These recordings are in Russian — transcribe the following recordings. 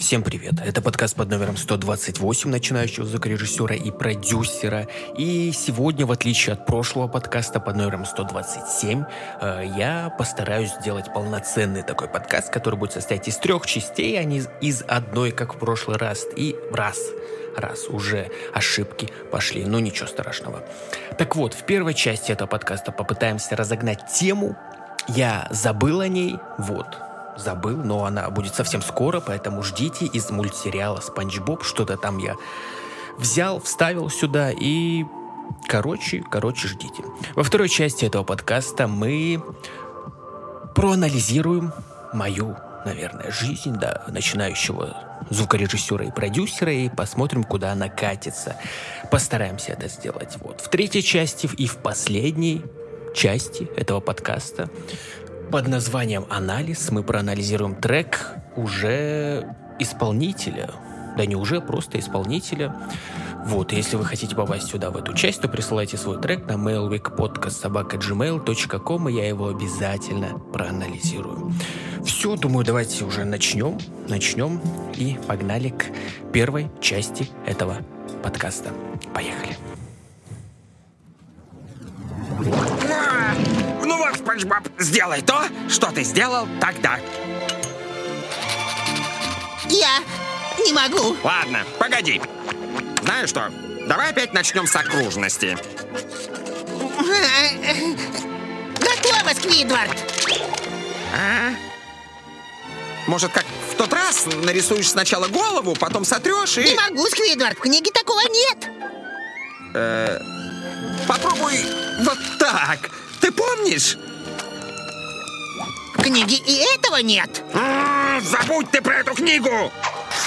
Всем привет! Это подкаст под номером 128 начинающего звукорежиссера и продюсера. И сегодня, в отличие от прошлого подкаста под номером 127, э, я постараюсь сделать полноценный такой подкаст, который будет состоять из трех частей, а не из одной, как в прошлый раз. И раз раз уже ошибки пошли, но ничего страшного. Так вот, в первой части этого подкаста попытаемся разогнать тему. Я забыл о ней, вот, забыл, но она будет совсем скоро, поэтому ждите из мультсериала «Спанч Боб». Что-то там я взял, вставил сюда и... Короче, короче, ждите. Во второй части этого подкаста мы проанализируем мою, наверное, жизнь, да, начинающего звукорежиссера и продюсера, и посмотрим, куда она катится. Постараемся это сделать. Вот. В третьей части и в последней части этого подкаста под названием «Анализ» мы проанализируем трек уже исполнителя. Да не уже, просто исполнителя. Вот, если вы хотите попасть сюда, в эту часть, то присылайте свой трек на mailweekpodcast.gmail.com, и я его обязательно проанализирую. Все, думаю, давайте уже начнем. Начнем и погнали к первой части этого подкаста. Поехали. Ну вот, Спанч Боб, сделай то, что ты сделал тогда. Я не могу. Ладно, погоди. Знаешь что, давай опять начнем с окружности. Готово, Сквидвард. А? Может, как в тот раз нарисуешь сначала голову, потом сотрешь и... Не могу, Сквидвард, в книге такого нет. Попробуй вот так. Ты помнишь? В книге и этого нет. М, Забудь ты про эту книгу!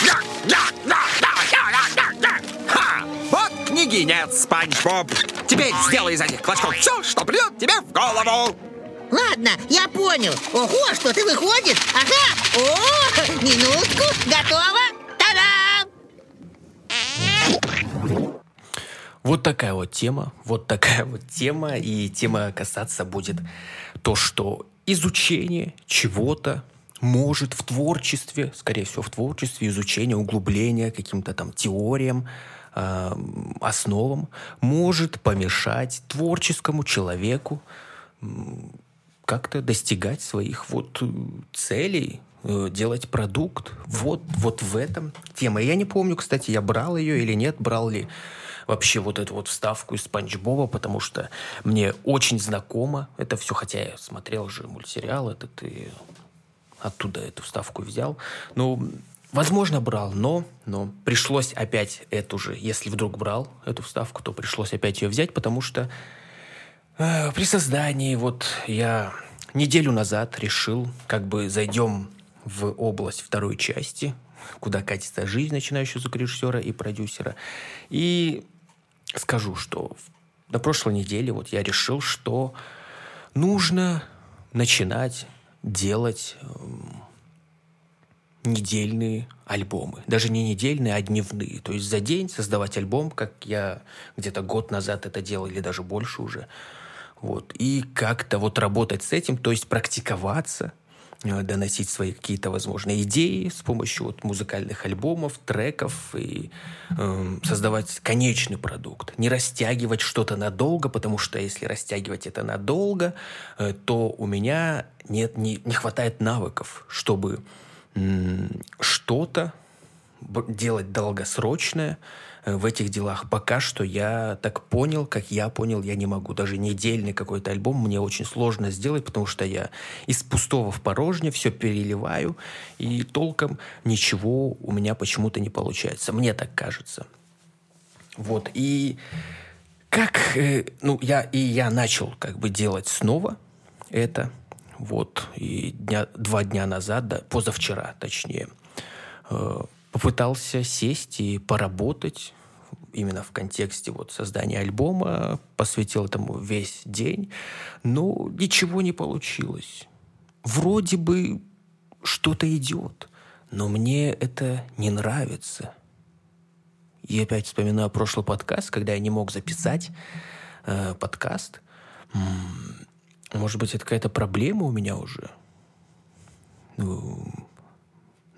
Я, я, я, я, я, я, я. Ха! Вот книги нет, Спанч Боб. Теперь сделай из этих клочков все, что придет тебе в голову. Ладно, я понял. Ого, что-то выходит. Ага. О, минутку. Готово. Та-дам! Вот такая вот тема, вот такая вот тема, и тема касаться будет то, что изучение чего-то может в творчестве, скорее всего, в творчестве, изучение, углубление каким-то там теориям, э, основам, может помешать творческому человеку как-то достигать своих вот э, целей, э, делать продукт. Вот, вот в этом тема. Я не помню, кстати, я брал ее или нет, брал ли вообще вот эту вот вставку из Спанч Боба, потому что мне очень знакомо это все, хотя я смотрел же мультсериал этот и оттуда эту вставку взял. Ну, возможно, брал, но, но пришлось опять эту же, если вдруг брал эту вставку, то пришлось опять ее взять, потому что э, при создании вот я неделю назад решил, как бы зайдем в область второй части, куда катится жизнь начинающего звукорежиссера и продюсера. И скажу, что на прошлой неделе вот я решил, что нужно начинать делать эм, недельные альбомы. Даже не недельные, а дневные. То есть за день создавать альбом, как я где-то год назад это делал, или даже больше уже. Вот. И как-то вот работать с этим, то есть практиковаться, доносить свои какие-то, возможно, идеи с помощью вот музыкальных альбомов, треков и эм, создавать конечный продукт. Не растягивать что-то надолго, потому что если растягивать это надолго, э, то у меня нет, не, не хватает навыков, чтобы м, что-то делать долгосрочное э, в этих делах. Пока что я так понял, как я понял, я не могу. Даже недельный какой-то альбом мне очень сложно сделать, потому что я из пустого в порожнее все переливаю, и толком ничего у меня почему-то не получается. Мне так кажется. Вот, и как, э, ну, я, и я начал как бы делать снова это, вот, и дня, два дня назад, да, позавчера, точнее, э, попытался сесть и поработать именно в контексте вот создания альбома, посвятил этому весь день, но ничего не получилось. Вроде бы что-то идет, но мне это не нравится. И опять вспоминаю прошлый подкаст, когда я не мог записать э, подкаст. Может быть, это какая-то проблема у меня уже? Ну,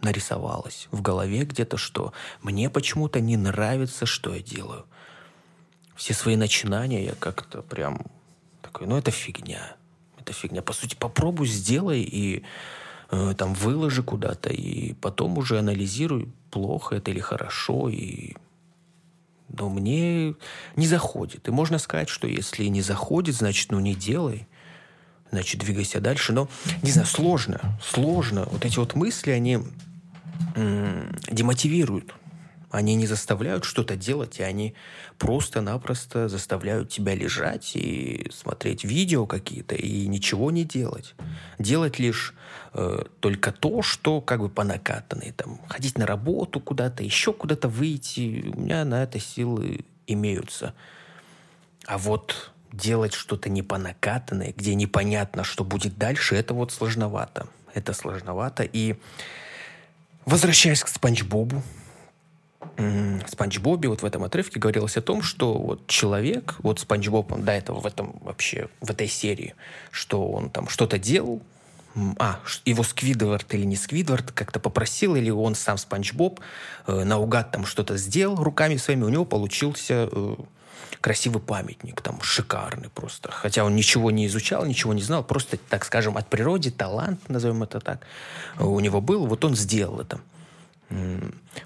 нарисовалось в голове где-то, что мне почему-то не нравится, что я делаю. Все свои начинания я как-то прям такой, ну это фигня. Это фигня. По сути, попробуй, сделай и э, там выложи куда-то, и потом уже анализируй, плохо это или хорошо, и но мне не заходит. И можно сказать, что если не заходит, значит, ну не делай значит, двигайся дальше. Но, не знаю, сложно, сложно. Вот эти вот мысли, они демотивируют. Они не заставляют что-то делать, и они просто-напросто заставляют тебя лежать и смотреть видео какие-то и ничего не делать. Делать лишь э, только то, что как бы по накатанной. Там, ходить на работу куда-то, еще куда-то выйти. У меня на это силы имеются. А вот делать что-то не по накатанной, где непонятно, что будет дальше, это вот сложновато. Это сложновато. И возвращаясь к Спанч Бобу, Спанч Бобе вот в этом отрывке говорилось о том, что вот человек, вот Спанч Боб, он до этого в этом вообще, в этой серии, что он там что-то делал, а, его Сквидвард или не Сквидвард как-то попросил, или он сам Спанч Боб э, наугад там что-то сделал руками своими, у него получился э, красивый памятник, там шикарный просто. Хотя он ничего не изучал, ничего не знал, просто, так скажем, от природы талант, назовем это так, у него был, вот он сделал это.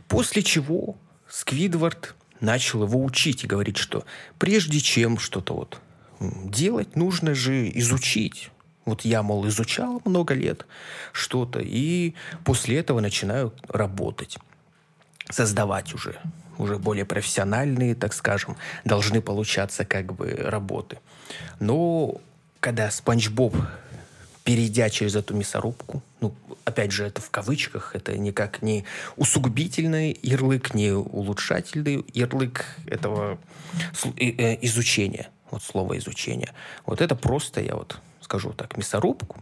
После чего Сквидвард начал его учить и говорить, что прежде чем что-то вот делать, нужно же изучить. Вот я, мол, изучал много лет что-то, и после этого начинаю работать, создавать уже уже более профессиональные, так скажем, должны получаться как бы работы. Но когда Спанч Боб, перейдя через эту мясорубку, ну, опять же, это в кавычках, это никак не усугубительный ярлык, не улучшательный ярлык этого э, изучения, вот слово изучения. Вот это просто, я вот скажу так, мясорубку,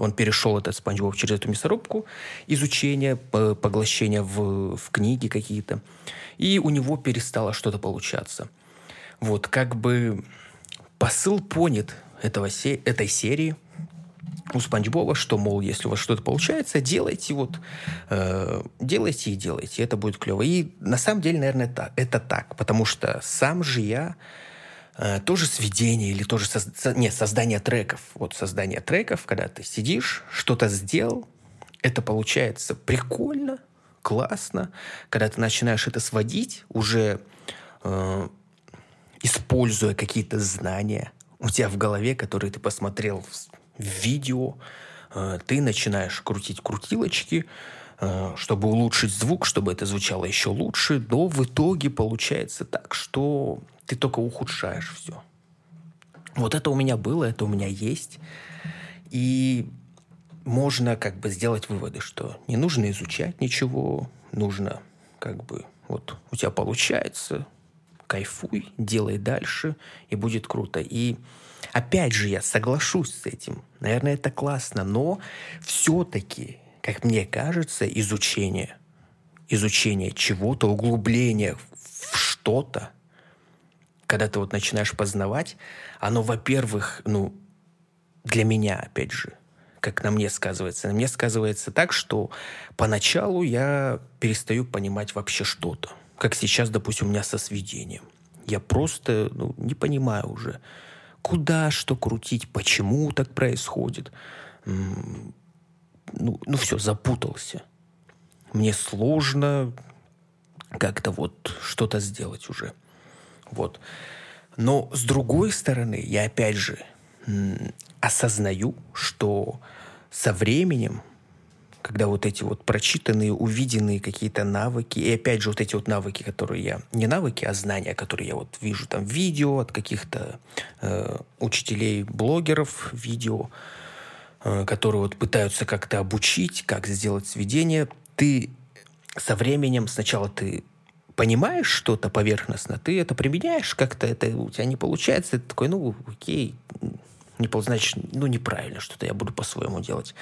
он перешел этот Спанч Боб через эту мясорубку, изучение, поглощение в, в книги какие-то и у него перестало что-то получаться. Вот как бы посыл понят этого, этой серии у Спанч Боба, что, мол, если у вас что-то получается, делайте вот, э, делайте и делайте, это будет клево. И на самом деле, наверное, это, это так, потому что сам же я тоже сведение или тоже со, нет, создание треков. Вот создание треков, когда ты сидишь, что-то сделал, это получается прикольно, классно, когда ты начинаешь это сводить, уже э, используя какие-то знания у тебя в голове, которые ты посмотрел в, в видео, э, ты начинаешь крутить крутилочки, э, чтобы улучшить звук, чтобы это звучало еще лучше, но в итоге получается так, что ты только ухудшаешь все. Вот это у меня было, это у меня есть. И можно как бы сделать выводы, что не нужно изучать ничего, нужно как бы вот у тебя получается, кайфуй, делай дальше, и будет круто. И опять же, я соглашусь с этим. Наверное, это классно, но все-таки, как мне кажется, изучение, изучение чего-то, углубление в что-то, когда ты вот начинаешь познавать, оно, во-первых, ну, для меня, опять же, как на мне сказывается. На мне сказывается так, что поначалу я перестаю понимать вообще что-то. Как сейчас, допустим, у меня со сведением. Я просто ну, не понимаю уже, куда что крутить, почему так происходит. Ну, ну все, запутался. Мне сложно как-то вот что-то сделать уже. Вот. Но с другой стороны, я опять же осознаю, что со временем, когда вот эти вот прочитанные, увиденные какие-то навыки, и опять же вот эти вот навыки, которые я, не навыки, а знания, которые я вот вижу там видео от каких-то э, учителей, блогеров, видео, э, которые вот пытаются как-то обучить, как сделать сведение, ты со временем сначала ты понимаешь что-то поверхностно, ты это применяешь как-то, это у тебя не получается, ты такой, ну, окей, не значит, ну, неправильно что-то, я буду по-своему делать.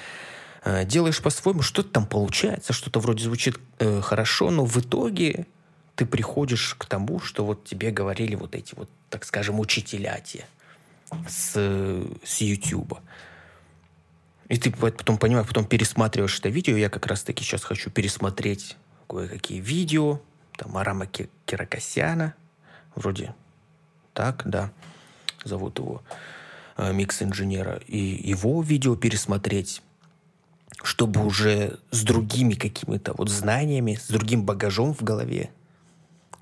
Э, делаешь по-своему, что-то там получается, что-то вроде звучит э, хорошо, но в итоге ты приходишь к тому, что вот тебе говорили вот эти вот, так скажем, учителя те с, с YouTube. И ты потом понимаешь, потом пересматриваешь это видео. Я как раз-таки сейчас хочу пересмотреть кое-какие видео. Там Арама Киракосяна. Вроде так, да. Зовут его э, микс-инженера. И его видео пересмотреть чтобы уже с другими какими-то вот знаниями, с другим багажом в голове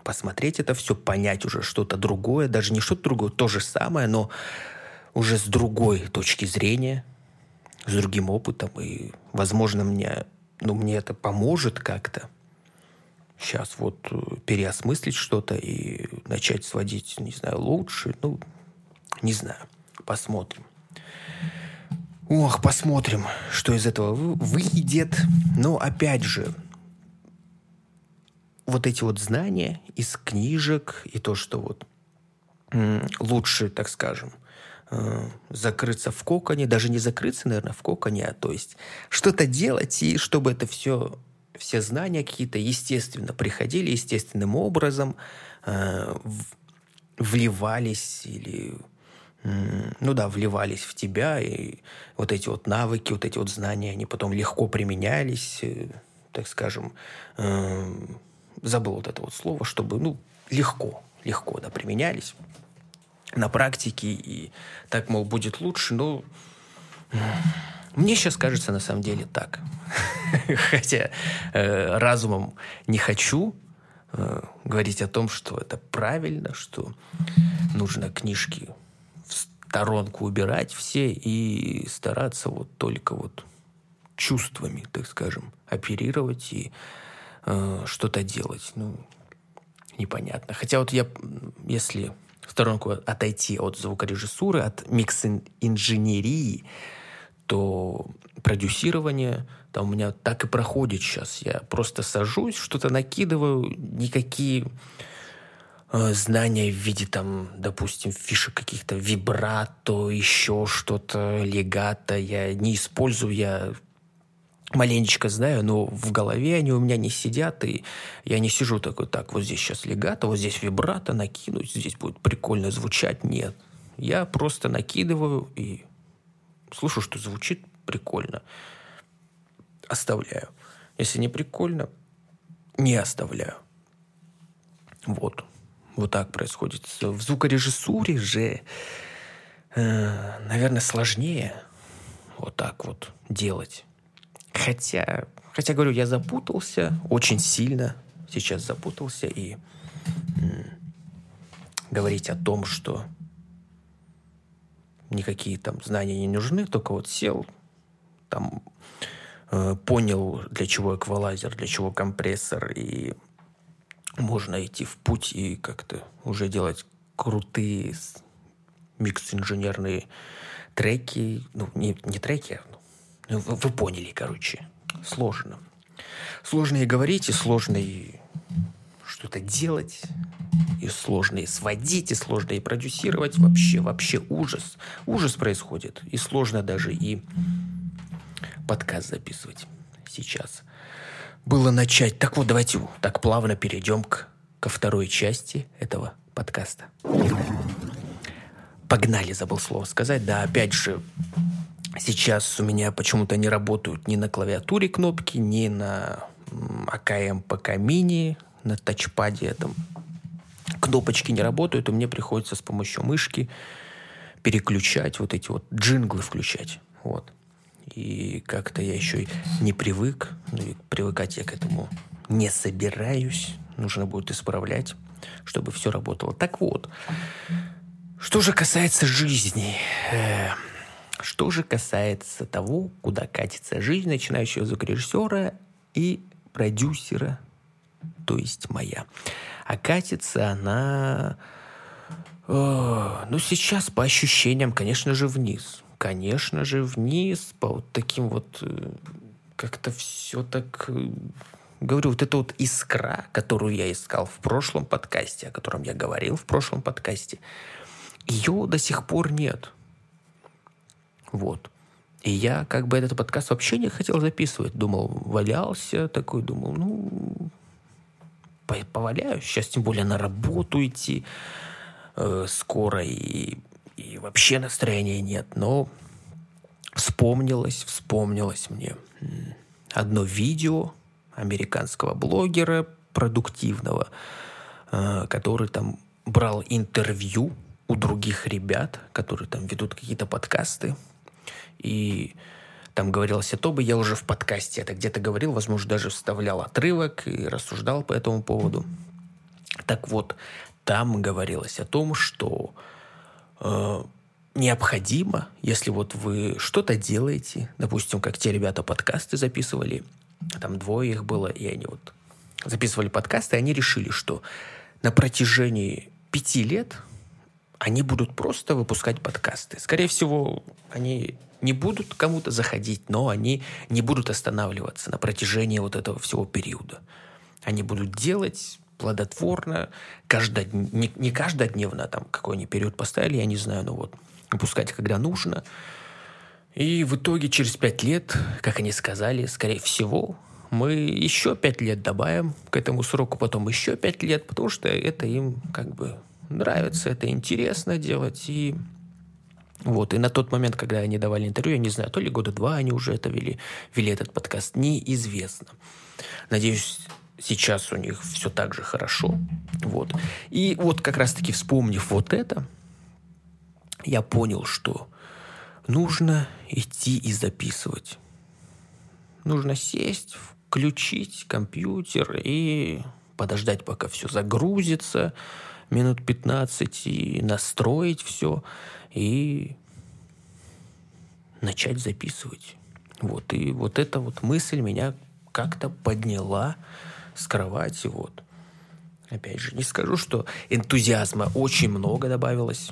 посмотреть это все, понять уже что-то другое, даже не что-то другое, то же самое, но уже с другой точки зрения, с другим опытом, и, возможно, мне, ну, мне это поможет как-то сейчас вот э, переосмыслить что-то и начать сводить, не знаю, лучше, ну, не знаю, посмотрим. Ох, посмотрим, что из этого выйдет. Но опять же, вот эти вот знания из книжек и то, что вот лучше, так скажем, э, закрыться в коконе, даже не закрыться, наверное, в коконе, а то есть что-то делать, и чтобы это все, все знания какие-то естественно приходили, естественным образом э, вливались или ну да, вливались в тебя, и вот эти вот навыки, вот эти вот знания, они потом легко применялись, э, так скажем, э, забыл вот это вот слово, чтобы, ну, легко, легко, да, применялись на практике, и так, мол, будет лучше, но мне сейчас кажется на самом деле так. Хотя э, разумом не хочу э, говорить о том, что это правильно, что нужно книжки сторонку убирать все и стараться вот только вот чувствами, так скажем, оперировать и э, что-то делать. Ну, непонятно. Хотя вот я, если в сторонку отойти от звукорежиссуры, от микс-инженерии, то продюсирование там у меня так и проходит сейчас. Я просто сажусь, что-то накидываю, никакие Э, знания в виде там, допустим, фишек каких-то вибрато, еще что-то, легато я не использую, я маленечко знаю, но в голове они у меня не сидят, и я не сижу такой, так, вот здесь сейчас легато, вот здесь вибрато накинуть, здесь будет прикольно звучать. Нет. Я просто накидываю и слушаю, что звучит прикольно. Оставляю. Если не прикольно, не оставляю. Вот. Вот так происходит. В звукорежиссуре же, э, наверное, сложнее вот так вот делать. Хотя, хотя, говорю, я запутался очень сильно. Сейчас запутался и м, говорить о том, что никакие там знания не нужны, только вот сел, там э, понял, для чего эквалайзер, для чего компрессор, и можно идти в путь и как-то уже делать крутые микс-инженерные треки. Ну, не, не треки, а, ну, вы, вы поняли, короче. Сложно. Сложно и говорить, и сложно и что-то делать, и сложно и сводить, и сложно и продюсировать. Вообще, вообще ужас. Ужас происходит. И сложно даже и подкаст записывать сейчас было начать. Так вот, давайте так плавно перейдем к, ко второй части этого подкаста. Погнали, забыл слово сказать. Да, опять же, сейчас у меня почему-то не работают ни на клавиатуре кнопки, ни на АКМ ПК мини, на тачпаде этом. Кнопочки не работают, и мне приходится с помощью мышки переключать вот эти вот джинглы включать. Вот. И как-то я еще не привык, ну и привыкать я к этому не собираюсь. Нужно будет исправлять, чтобы все работало. Так вот, что же касается жизни, э, что же касается того, куда катится жизнь начинающего звукорежиссера и продюсера, то есть моя. А катится она, э, ну сейчас по ощущениям, конечно же, вниз конечно же, вниз по вот таким вот э, как-то все так... Э, говорю, вот эта вот искра, которую я искал в прошлом подкасте, о котором я говорил в прошлом подкасте, ее до сих пор нет. Вот. И я как бы этот подкаст вообще не хотел записывать. Думал, валялся такой, думал, ну, поваляюсь. Сейчас тем более на работу идти э, скоро. И и вообще настроения нет. Но вспомнилось, вспомнилось мне одно видео американского блогера продуктивного, э, который там брал интервью у других ребят, которые там ведут какие-то подкасты. И там говорилось о том, я уже в подкасте это где-то говорил, возможно, даже вставлял отрывок и рассуждал по этому поводу. Так вот, там говорилось о том, что э, необходимо, если вот вы что-то делаете, допустим, как те ребята подкасты записывали, там двое их было, и они вот записывали подкасты, и они решили, что на протяжении пяти лет они будут просто выпускать подкасты. Скорее всего, они не будут кому-то заходить, но они не будут останавливаться на протяжении вот этого всего периода. Они будут делать плодотворно, каждод... не, не каждодневно, там какой они период поставили, я не знаю, но вот выпускать, когда нужно. И в итоге через пять лет, как они сказали, скорее всего, мы еще пять лет добавим к этому сроку, потом еще пять лет, потому что это им как бы нравится, это интересно делать. И вот, и на тот момент, когда они давали интервью, я не знаю, то ли года два они уже это вели, вели этот подкаст, неизвестно. Надеюсь, сейчас у них все так же хорошо. Вот. И вот как раз-таки вспомнив вот это, я понял, что нужно идти и записывать. Нужно сесть, включить компьютер и подождать, пока все загрузится, минут 15, и настроить все, и начать записывать. Вот, и вот эта вот мысль меня как-то подняла с кровати, вот. Опять же, не скажу, что энтузиазма очень много добавилось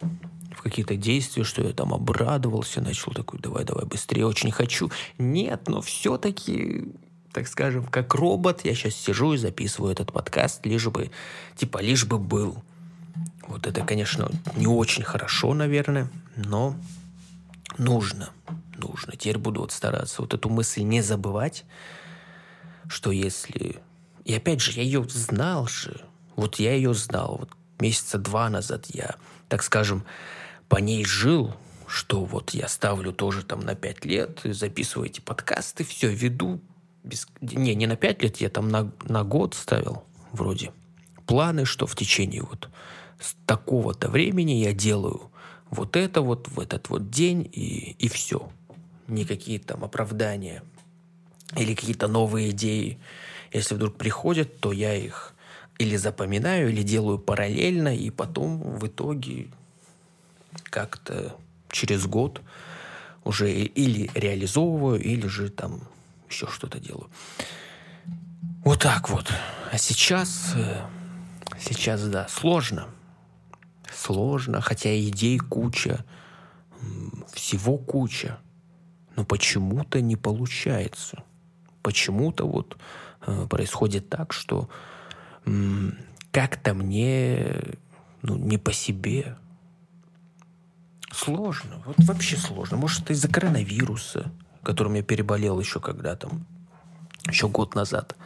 в какие-то действия, что я там обрадовался, начал такой, давай, давай, быстрее, очень хочу. Нет, но все-таки, так скажем, как робот, я сейчас сижу и записываю этот подкаст, лишь бы, типа, лишь бы был. Вот это, конечно, не очень хорошо, наверное, но нужно, нужно. Теперь буду вот стараться вот эту мысль не забывать, что если... И опять же, я ее знал же. Вот я ее знал. Вот месяца два назад я, так скажем, по ней жил, что вот я ставлю тоже там на пять лет, записываю эти подкасты, все веду. Без... Не, не на пять лет, я там на, на год ставил вроде планы, что в течение вот такого-то времени я делаю вот это вот в этот вот день и, и все. Никакие там оправдания или какие-то новые идеи, если вдруг приходят, то я их или запоминаю, или делаю параллельно, и потом в итоге как-то через год уже или реализовываю, или же там еще что-то делаю. Вот так вот. А сейчас, э, сейчас, да, сложно. Сложно, хотя идей куча, всего куча. Но почему-то не получается почему-то вот э, происходит так, что как-то мне ну, не по себе. Сложно. Вот вообще сложно. Может, это из-за коронавируса, которым я переболел еще когда-то, еще год назад.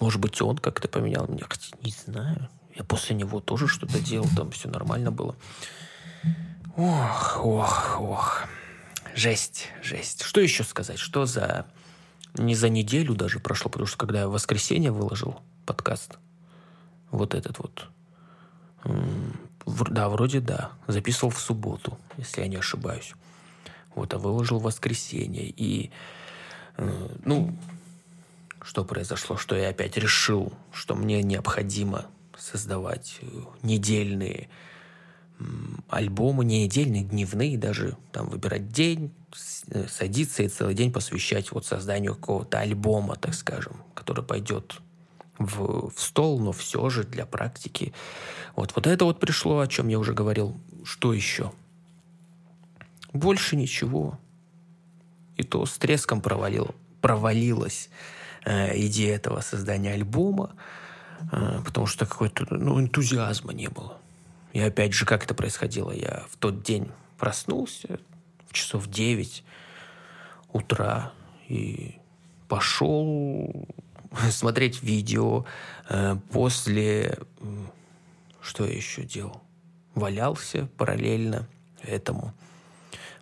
Может быть, он как-то поменял меня. Хотя не знаю. Я после него тоже что-то делал, там все нормально было. Ох, ох, ох. Жесть, жесть. Что еще сказать? Что за не за неделю даже прошло, потому что когда я в воскресенье выложил подкаст, вот этот вот, да, вроде да, записывал в субботу, если я не ошибаюсь. Вот, а выложил воскресенье. И, э, ну, что произошло? Что я опять решил, что мне необходимо создавать э, недельные альбомы, не недельные, дневные даже, там выбирать день, Э, садиться и целый день посвящать вот созданию какого-то альбома, так скажем, который пойдет в, в стол, но все же для практики. Вот, вот это вот пришло, о чем я уже говорил. Что еще? Больше ничего. И то с треском провалил, провалилась э, идея этого создания альбома, э, потому что какой-то ну, энтузиазма не было. И опять же, как это происходило? Я в тот день проснулся, часов 9 утра и пошел смотреть видео. Э, после... Что я еще делал? Валялся параллельно этому.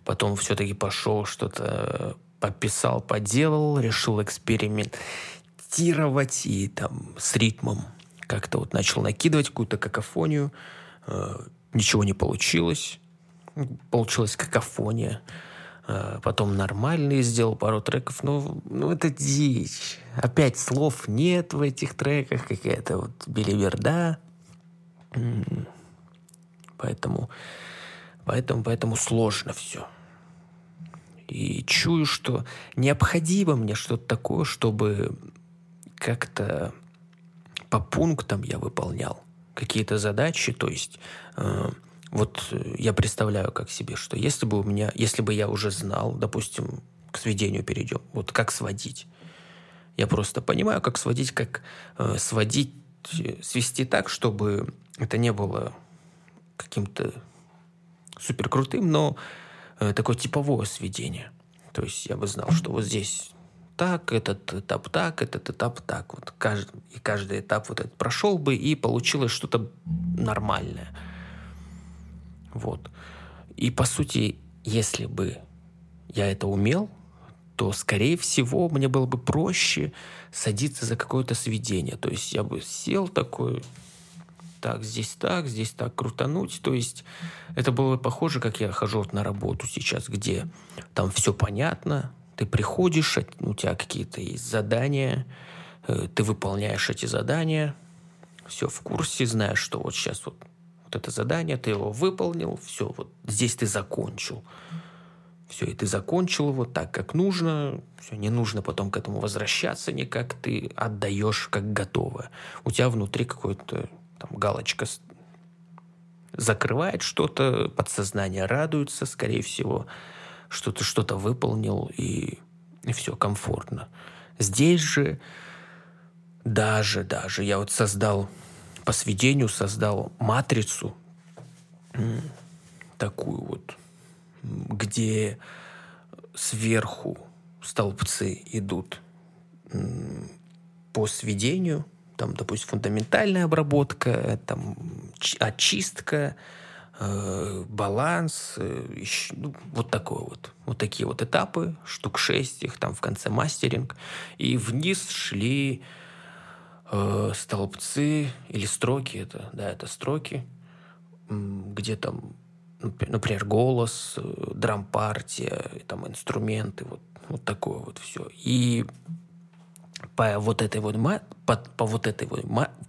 Потом все-таки пошел что-то пописал, поделал, решил экспериментировать и там с ритмом как-то вот начал накидывать какую-то какофонию. Э, ничего не получилось. Получилась какофония. Э, потом нормальные сделал пару треков. Ну, ну, это дичь. Опять слов нет в этих треках. Какая-то вот билиберда. Поэтому, поэтому, поэтому сложно все. И чую, что необходимо мне что-то такое, чтобы как-то по пунктам я выполнял какие-то задачи. То есть э, вот я представляю как себе, что если бы у меня, если бы я уже знал, допустим, к сведению перейдем, вот как сводить. Я просто понимаю, как сводить, как э, сводить, свести так, чтобы это не было каким-то супер крутым, но такое типовое сведение. То есть я бы знал, что вот здесь так, этот этап так, этот этап так. Вот каждый, и каждый этап вот этот прошел бы, и получилось что-то нормальное. Вот. И по сути, если бы я это умел, то, скорее всего, мне было бы проще садиться за какое-то сведение. То есть я бы сел такой, так, здесь так, здесь так крутануть. То есть это было похоже, как я хожу на работу сейчас, где там все понятно, ты приходишь, у тебя какие-то есть задания, э, ты выполняешь эти задания, все в курсе, знаешь, что вот сейчас вот, вот это задание, ты его выполнил, все, вот здесь ты закончил. Все, и ты закончил его так, как нужно. Все, не нужно потом к этому возвращаться никак. Ты отдаешь как готовое. У тебя внутри какой-то там галочка закрывает что-то, подсознание радуется, скорее всего, что ты что-то выполнил, и, и все комфортно. Здесь же даже, даже я вот создал по сведению, создал матрицу такую вот, где сверху столбцы идут по сведению, там, допустим, фундаментальная обработка, там, очистка, э, баланс, э, еще, ну, вот такое вот. Вот такие вот этапы, штук шесть, их там в конце мастеринг. И вниз шли э, столбцы или строки, это, да, это строки, где там, например, голос, э, драм-партия, там инструменты, вот, вот такое вот все. И по вот этой вот по, по вот этой вот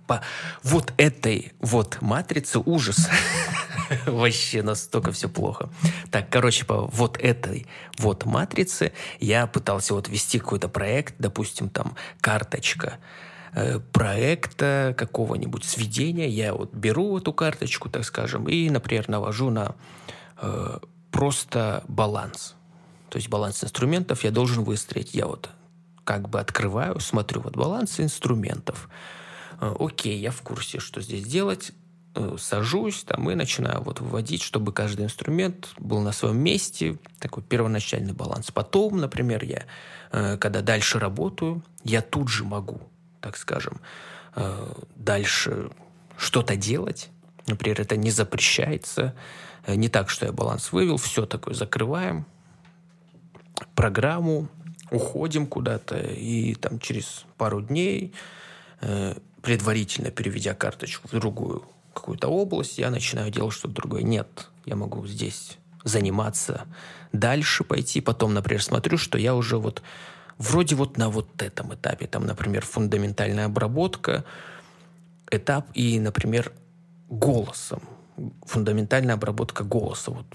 по вот этой вот матрице ужас. Вообще настолько все плохо. Так короче по вот этой вот матрице я пытался вот вести какой-то проект допустим там карточка э, проекта какого-нибудь сведения. Я вот беру эту карточку так скажем и например навожу на э, просто баланс. То есть баланс инструментов я должен выстроить. Я вот как бы открываю, смотрю, вот баланс инструментов. Э, окей, я в курсе, что здесь делать. Э, сажусь там и начинаю вот выводить, чтобы каждый инструмент был на своем месте, такой первоначальный баланс. Потом, например, я, э, когда дальше работаю, я тут же могу, так скажем, дальше что-то делать. Например, это не запрещается. Не так, что я баланс вывел, все такое закрываем, программу, уходим куда-то, и там через пару дней, э, предварительно переведя карточку в другую какую-то область, я начинаю делать что-то другое. Нет, я могу здесь заниматься, дальше пойти, потом, например, смотрю, что я уже вот вроде вот на вот этом этапе, там, например, фундаментальная обработка, этап и, например, голосом, фундаментальная обработка голоса, вот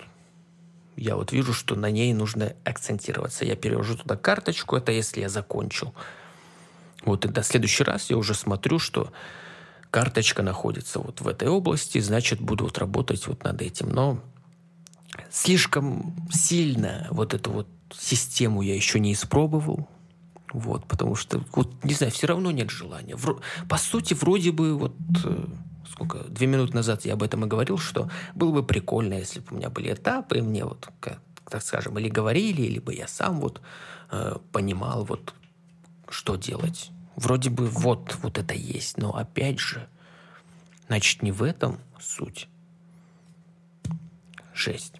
я вот вижу, что на ней нужно акцентироваться. Я перевожу туда карточку, это если я закончил. Вот и до следующий раз я уже смотрю, что карточка находится вот в этой области, значит, буду вот работать вот над этим. Но слишком сильно вот эту вот систему я еще не испробовал. Вот, потому что, вот, не знаю, все равно нет желания. Вро... По сути, вроде бы вот э, сколько, две минуты назад я об этом и говорил, что было бы прикольно, если бы у меня были этапы, и мне вот, как, так скажем, или говорили, либо я сам вот э, понимал вот, что делать. Вроде бы вот, вот это есть, но опять же, значит, не в этом суть. жесть.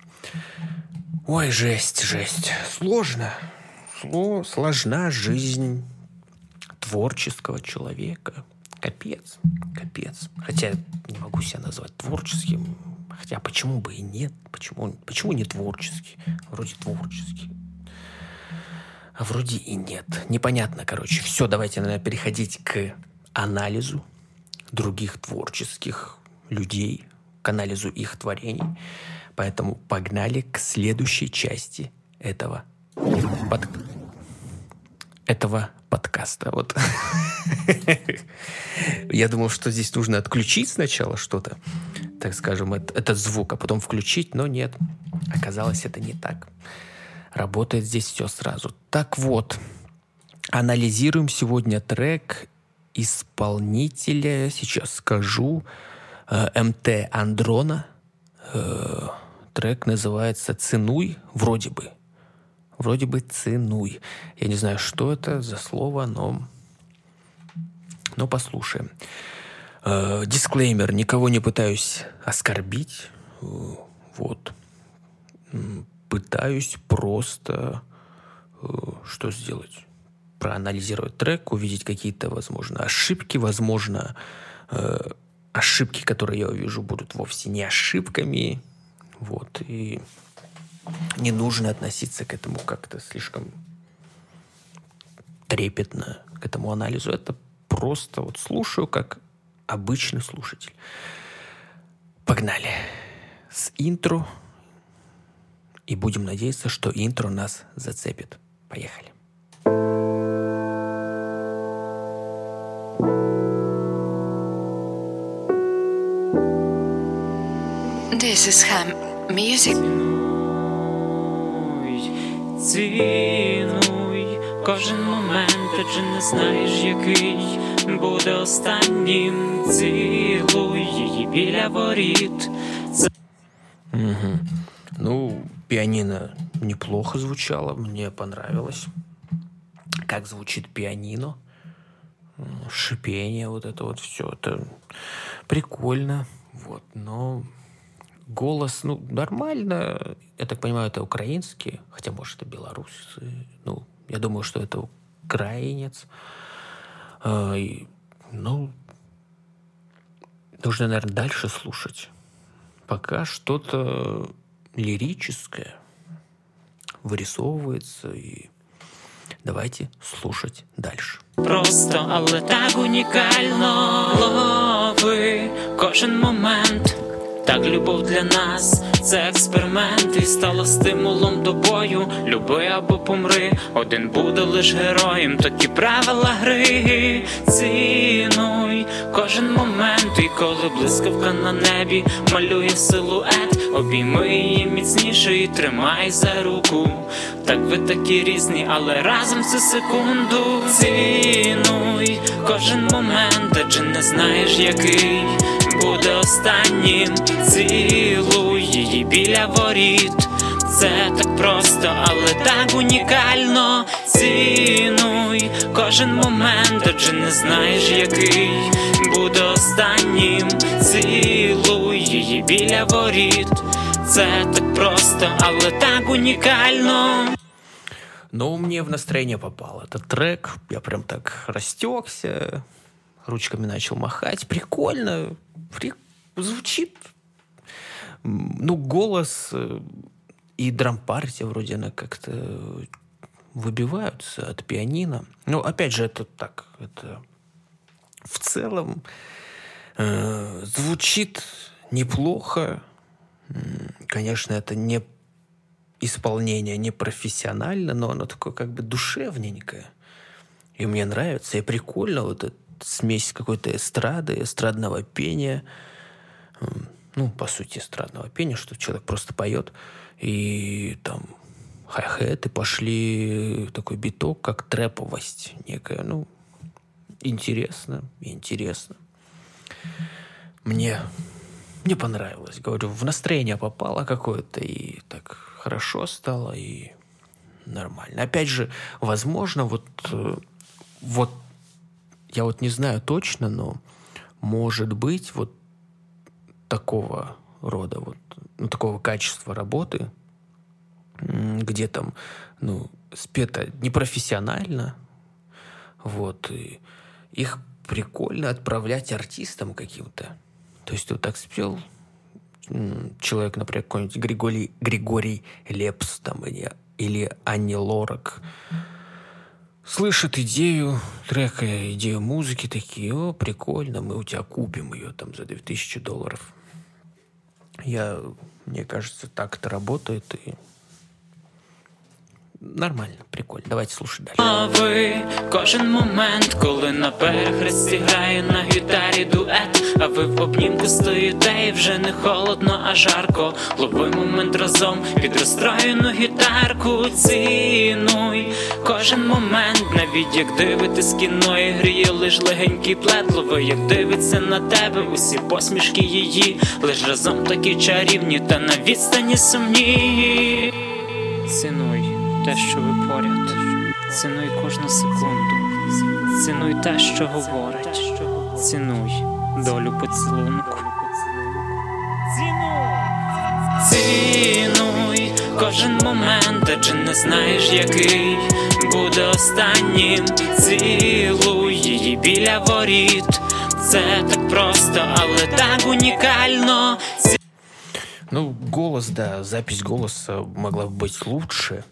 Ой, жесть, жесть. Сложно. Сло, сложна жизнь творческого человека. Капец, капец. Хотя не могу себя назвать творческим. Хотя почему бы и нет? Почему, почему не творческий? Вроде творческий. А вроде и нет. Непонятно, короче. Все, давайте, наверное, переходить к анализу других творческих людей, к анализу их творений. Поэтому погнали к следующей части этого под... этого подкаста. Вот. Я думал, что здесь нужно отключить сначала что-то, так скажем, этот звук, а потом включить, но нет. Оказалось, это не так. Работает здесь все сразу. Так вот, анализируем сегодня трек исполнителя, сейчас скажу, э, МТ Андрона. Э, трек называется «Ценуй», вроде бы. Вроде бы «Ценуй». Я не знаю, что это за слово, но, но послушаем. Э, дисклеймер. Никого не пытаюсь оскорбить. Вот. Пытаюсь просто что сделать? проанализировать трек, увидеть какие-то, возможно, ошибки, возможно, э, ошибки, которые я увижу, будут вовсе не ошибками. Вот. И не нужно относиться к этому как-то слишком трепетно, к этому анализу. Это просто вот слушаю, как обычный слушатель. Погнали. С интро. И будем надеяться, что интро нас зацепит. Поехали. This is Ham Music. Цінуй кожен момент, адже не знаєш, який буде останнім. Цілуй її біля воріт. Угу. Ну, пианино неплохо звучало, мне понравилось. Как звучит пианино, шипение, вот это вот все, это прикольно, вот, но голос, ну, нормально. Я так понимаю, это украинский, хотя, может, это белорусы. Ну, я думаю, что это украинец. А, и, ну, нужно, наверное, дальше слушать. Пока что-то лирическое вырисовывается и Давайте слушать дальше. Просто, але так унікально лови кожен момент. Так, любов для нас це експеримент і стала стимулом до бою. Люби або помри, один буде лиш героєм. Такі правила гри цінуй кожен момент, і коли блискавка на небі малює силует, обійми її міцніше і тримай за руку. Так ви такі різні, але разом це секунду. Цінуй кожен момент, адже не знаєш який буде останнім. Цілуй її біля воріт. Це так просто, але так унікально. Цінуй кожен момент, адже не знаєш, який буде останнім. Цілуй її біля воріт. Це так просто, але так унікально. Но мне в настроение попал этот трек. Я прям так растекся, ручками начал махать. Прикольно. Звучит. Ну, голос э, и драм-партия вроде она как-то выбиваются от пианино. Но опять же, это так, это в целом э, звучит неплохо. Конечно, это не исполнение не профессионально, но оно такое как бы душевненькое. И мне нравится, и прикольно вот эта смесь какой-то эстрады, эстрадного пения. Ну, по сути, эстрадного пения, что человек просто поет. И там хай-хеты пошли, такой биток, как трэповость некая. Ну, интересно, интересно. Мне, мне понравилось. Говорю, в настроение попало какое-то, и так хорошо стало, и нормально. Опять же, возможно, вот, э, вот я вот не знаю точно, но может быть вот такого рода, вот, ну, такого качества работы, где там, ну, спето непрофессионально, вот, и их прикольно отправлять артистам каким-то. То есть вот так спел, человек, например, какой-нибудь Григорий, Григорий Лепс там, или, или Анни Лорак, слышат идею трека, идею музыки, такие, о, прикольно, мы у тебя купим ее там за 2000 долларов. Я, мне кажется, так это работает и нормально, прикольно. Давайте слушать дальше. А ви кожен момент, коли на перехресті грає на гітарі дует, а ви в обнімку стоїте і вже не холодно, а жарко. Лови момент разом під розстроєну гітарку. Цінуй кожен момент, навіть як дивитись кіно і гріє лиш легенький плед. Як дивиться на тебе, усі посмішки її, лиш разом такі чарівні, та на відстані сумні. Цінуй те, що ви поряд. Цінуй кожну секунду. Цінуй те, що говорить. Цінуй долю поцілунку. Цінуй кожен момент, адже не знаєш, який буде останнім. Цілуй її біля воріт. Це так просто, але так унікально. Ну, голос, да, запись голоса могла бы быть лучше.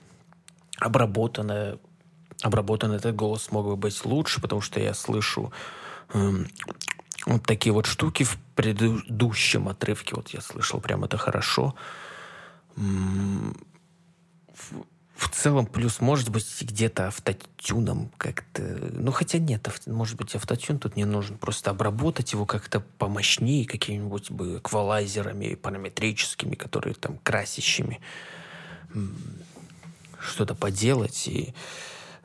Обработанная, обработанный этот голос мог бы быть лучше, потому что я слышу эм, вот такие вот штуки в предыдущем отрывке. Вот я слышал прям это хорошо. В, в целом, плюс, может быть, где-то автотюном как-то... Ну, хотя нет, авто- может быть, автотюн тут не нужен. Просто обработать его как-то помощнее какими-нибудь бы эквалайзерами параметрическими, которые там красящими. Что-то поделать, и,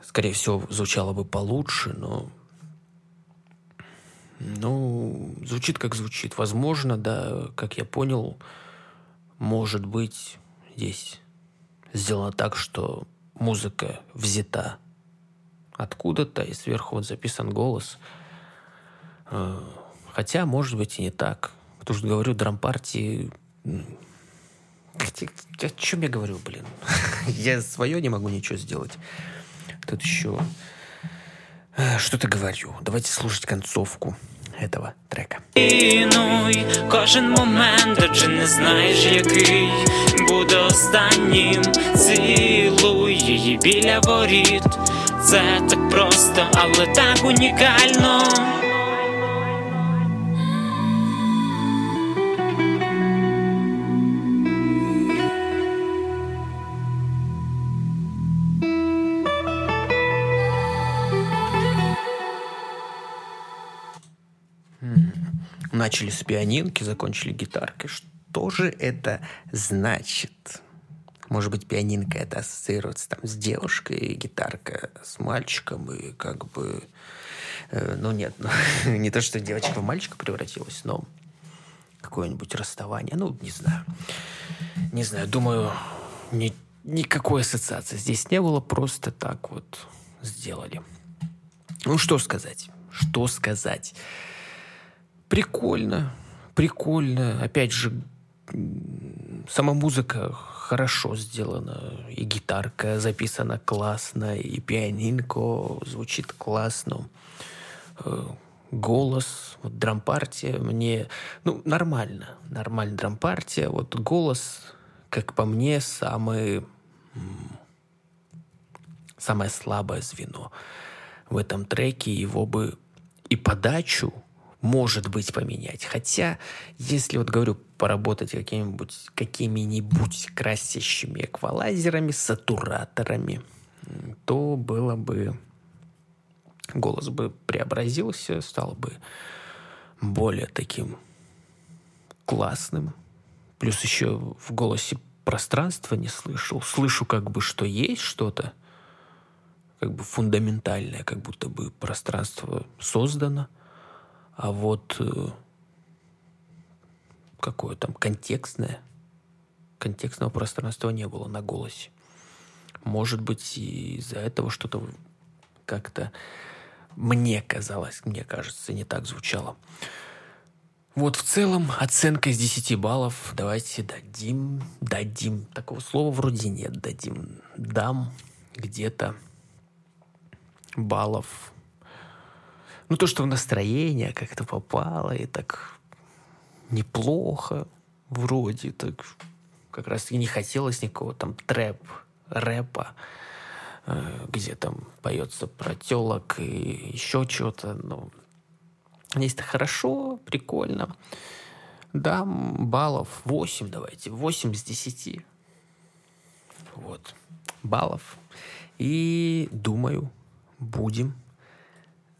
скорее всего, звучало бы получше, но... Ну, звучит как звучит. Возможно, да, как я понял, может быть, здесь сделано так, что музыка взята откуда-то, и сверху вот записан голос. Э, Хотя, может быть, и не так. Потому что, говорю, драм-партии... м, хотя- О чем я говорю, блин? Я свое не могу ничего сделать. Тут еще... э, Что-то говорю. Давайте слушать концовку этого трека. Цінуй кожен момент, адже не знаєш, який буде останнім. Цілуй її біля воріт. Це так просто, але так унікально. Начали с пианинки, закончили гитаркой. Что же это значит? Может быть, пианинка это ассоциируется там с девушкой, гитарка с мальчиком, и как бы... э, ну, нет, ну, не то, что девочка в мальчика превратилась, но какое-нибудь расставание, ну, не знаю. Не знаю, думаю, ни- никакой ассоциации здесь не было, просто так вот сделали. Ну, что сказать? Что сказать? Прикольно, прикольно. Опять же, сама музыка хорошо сделана, и гитарка записана классно, и пианинко звучит классно. Э, Голос, вот драм-партия мне, ну, нормально, нормально драм-партия. Вот голос, как по мне, самый, самое слабое звено в этом треке. Его бы и подачу может быть поменять. Хотя, если вот говорю, поработать какими-нибудь, какими-нибудь красящими эквалайзерами, сатураторами, то было бы голос бы преобразился, стал бы более таким классным. Плюс еще в голосе пространства не слышал. Слышу как бы, что есть что-то, как бы фундаментальное, как будто бы пространство создано, а вот э, какое там контекстное, контекстного пространства не было на голосе. Может быть, из-за этого что-то как-то мне казалось, мне кажется, не так звучало. Вот в целом оценка из 10 баллов давайте дадим, дадим. Такого слова вроде нет, дадим. Дам где-то баллов. Ну, то, что в настроение как-то попало, и так неплохо вроде, так как раз и не хотелось никакого там трэп, рэпа, э, где там поется про телок и еще что-то. Ну, здесь это хорошо, прикольно. Дам баллов 8, давайте, 8 с 10. Вот, баллов. И думаю, будем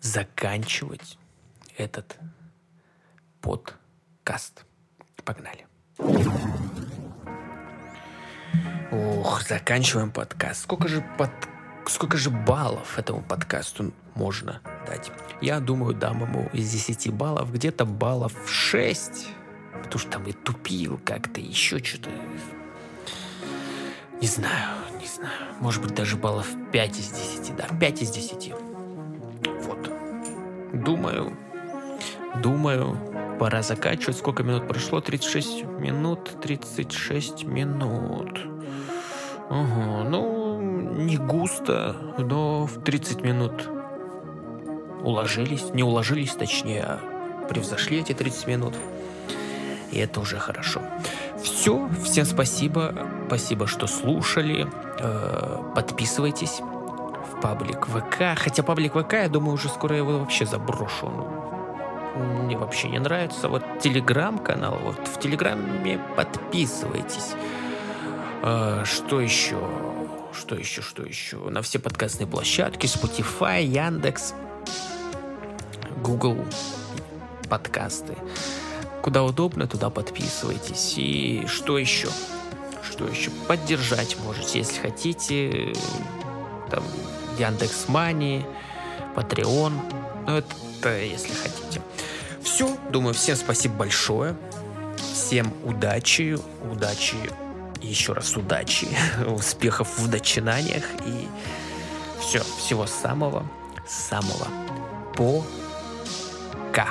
заканчивать этот подкаст. Погнали. Ох, заканчиваем подкаст. Сколько же под... Сколько же баллов этому подкасту можно дать? Я думаю, дам ему из 10 баллов где-то баллов 6. Потому что там и тупил как-то, еще что-то. Не знаю, не знаю. Может быть, даже баллов 5 из 10. Да, 5 из 10. Вот. Думаю, думаю, пора заканчивать. Сколько минут прошло? 36 минут. 36 минут. Ага, ну, не густо, но в 30 минут уложились. Не уложились, точнее, а превзошли эти 30 минут. И это уже хорошо. Все, всем спасибо. Спасибо, что слушали. Э, подписывайтесь паблик ВК. Хотя паблик ВК, я думаю, уже скоро его вообще заброшу. Ну, мне вообще не нравится. Вот телеграм-канал, вот в телеграме подписывайтесь. Э, что еще? Что еще, что еще? На все подкастные площадки, Spotify, Яндекс, Google подкасты. Куда удобно, туда подписывайтесь. И что еще? Что еще? Поддержать можете, если хотите. Там Яндекс Мани, Patreon. Ну, это если хотите. Все, думаю, всем спасибо большое. Всем удачи, удачи, еще раз удачи, успехов в начинаниях и все, всего самого, самого пока.